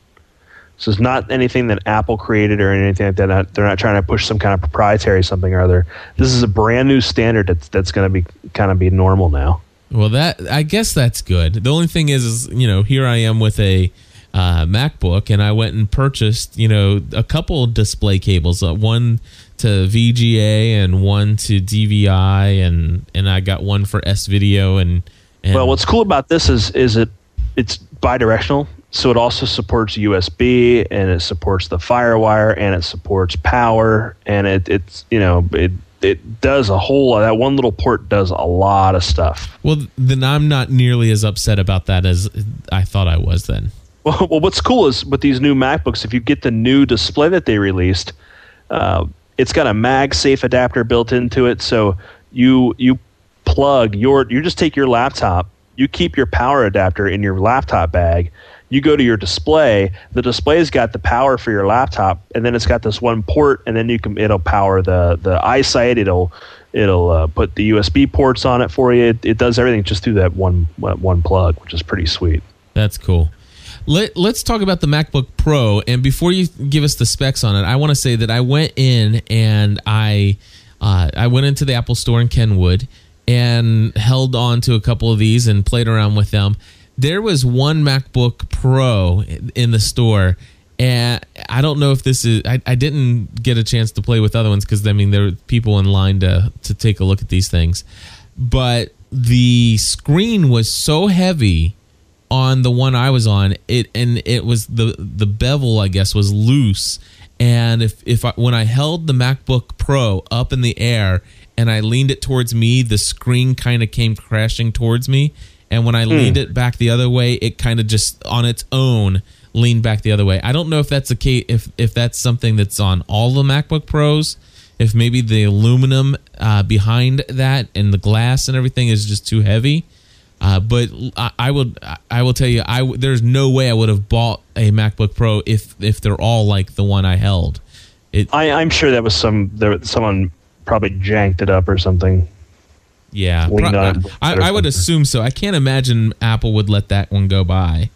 Speaker 2: So it's not anything that Apple created or anything like that. Not, they're not trying to push some kind of proprietary something or other. This is a brand new standard that's that's going to be kind of be normal now.
Speaker 1: Well, that I guess that's good. The only thing is, is you know, here I am with a uh, MacBook, and I went and purchased, you know, a couple display cables, uh, one to VGA and one to DVI, and and I got one for S Video. And, and
Speaker 2: well, what's cool about this is is it it's bidirectional, so it also supports USB and it supports the FireWire and it supports power and it it's you know it it does a whole lot. That one little port does a lot of stuff.
Speaker 1: Well, then I'm not nearly as upset about that as I thought I was then.
Speaker 2: Well, well what's cool is with these new MacBooks, if you get the new display that they released, uh, it's got a MagSafe adapter built into it. So you you plug your you just take your laptop, you keep your power adapter in your laptop bag, you go to your display the display's got the power for your laptop and then it's got this one port and then you can it'll power the the iSight it'll it'll uh, put the usb ports on it for you it, it does everything just through that one one plug which is pretty sweet
Speaker 1: that's cool let, let's talk about the MacBook Pro. And before you give us the specs on it, I want to say that I went in and I uh, I went into the Apple Store in Kenwood and held on to a couple of these and played around with them there was one MacBook Pro in the store, and I don't know if this is. I, I didn't get a chance to play with other ones because I mean there were people in line to to take a look at these things, but the screen was so heavy on the one I was on it, and it was the the bevel I guess was loose, and if if I, when I held the MacBook Pro up in the air and I leaned it towards me, the screen kind of came crashing towards me and when I hmm. leaned it back the other way, it kind of just on its own leaned back the other way. I don't know if that's a case, if if that's something that's on all the MacBook Pros. If maybe the aluminum uh, behind that and the glass and everything is just too heavy. Uh, but I, I would I will tell you I there's no way I would have bought a MacBook Pro if if they're all like the one I held.
Speaker 2: It, I, I'm sure that was some there someone probably janked it up or something.
Speaker 1: Yeah, pro- I, I, would assume so. I can't imagine Apple would let that one go by.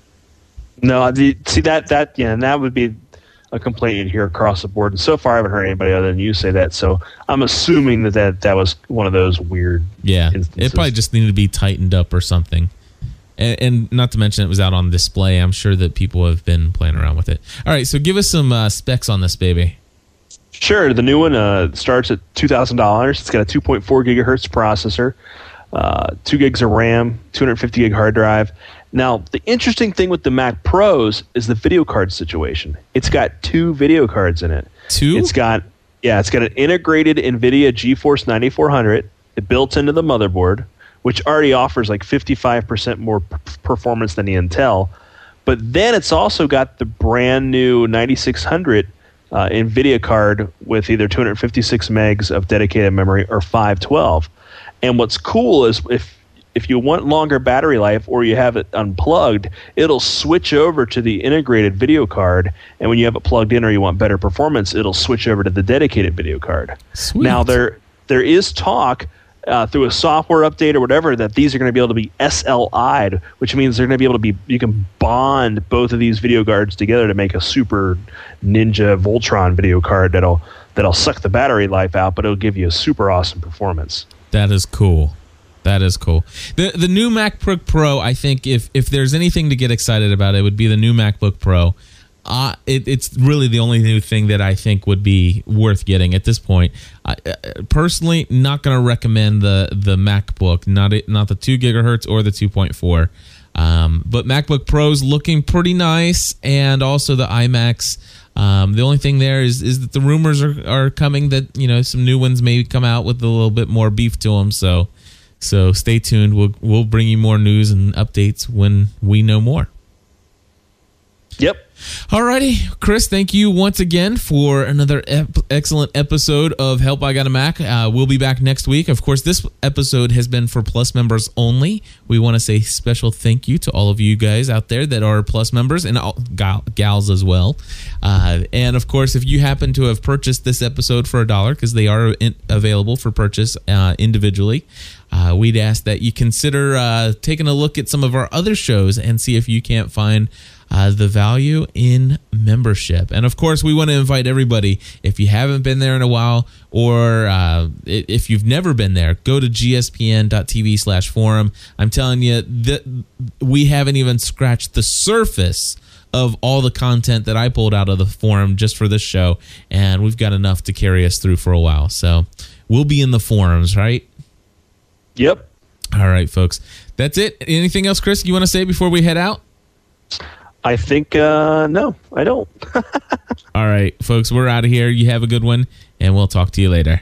Speaker 2: No, see that that yeah, and that would be a complaint you'd hear across the board. And so far, I haven't heard anybody other than you say that. So I'm assuming that that, that was one of those weird.
Speaker 1: Yeah,
Speaker 2: instances.
Speaker 1: it probably just needed to be tightened up or something. And, and, not to mention it was out on display. I'm sure that people have been playing around with it. All right, so give us some uh, specs on this baby.
Speaker 2: Sure. The new one uh, starts at two thousand dollars. It's got a two point four gigahertz processor, uh, two gigs of RAM, two hundred fifty gig hard drive. Now, the interesting thing with the Mac Pros is the video card situation. It's got two video cards in it.
Speaker 1: Two.
Speaker 2: It's got yeah. It's got an integrated NVIDIA GeForce ninety four hundred It built into the motherboard, which already offers like fifty five percent more p- performance than the Intel. But then it's also got the brand new ninety six hundred uh, NVIDIA card with either 256 megs of dedicated memory or 512. And what's cool is if if you want longer battery life or you have it unplugged, it'll switch over to the integrated video card. And when you have it plugged in or you want better performance, it'll switch over to the dedicated video card.
Speaker 1: Sweet.
Speaker 2: Now there there is talk uh, through a software update or whatever that these are going to be able to be SLI'd, which means they're going to be able to be you can bond both of these video cards together to make a super Ninja Voltron video card that'll that'll suck the battery life out, but it'll give you a super awesome performance.
Speaker 1: That is cool. That is cool. The the new MacBook Pro, I think if if there's anything to get excited about, it would be the new MacBook Pro uh, it, it's really the only new thing that I think would be worth getting at this point. Uh, personally, not going to recommend the the MacBook, not it, not the two gigahertz or the two point four. Um, but MacBook Pro's looking pretty nice, and also the iMacs. Um, the only thing there is is that the rumors are, are coming that you know some new ones may come out with a little bit more beef to them. So so stay tuned. We'll we'll bring you more news and updates when we know more.
Speaker 2: Yep.
Speaker 1: Alrighty, Chris, thank you once again for another ep- excellent episode of Help I Got a Mac. Uh, we'll be back next week. Of course, this episode has been for Plus members only. We want to say special thank you to all of you guys out there that are Plus members and all, gal, gals as well. Uh, and of course, if you happen to have purchased this episode for a dollar, because they are in, available for purchase uh, individually, uh, we'd ask that you consider uh, taking a look at some of our other shows and see if you can't find uh, the value in membership. And of course, we want to invite everybody, if you haven't been there in a while or uh, if you've never been there, go to gspn.tv slash forum. I'm telling you that we haven't even scratched the surface of all the content that I pulled out of the forum just for this show. And we've got enough to carry us through for a while. So we'll be in the forums, right?
Speaker 2: Yep.
Speaker 1: All right, folks. That's it. Anything else, Chris, you want to say before we head out?
Speaker 2: I think uh, no, I don't.
Speaker 1: All right, folks, we're out of here. You have a good one, and we'll talk to you later.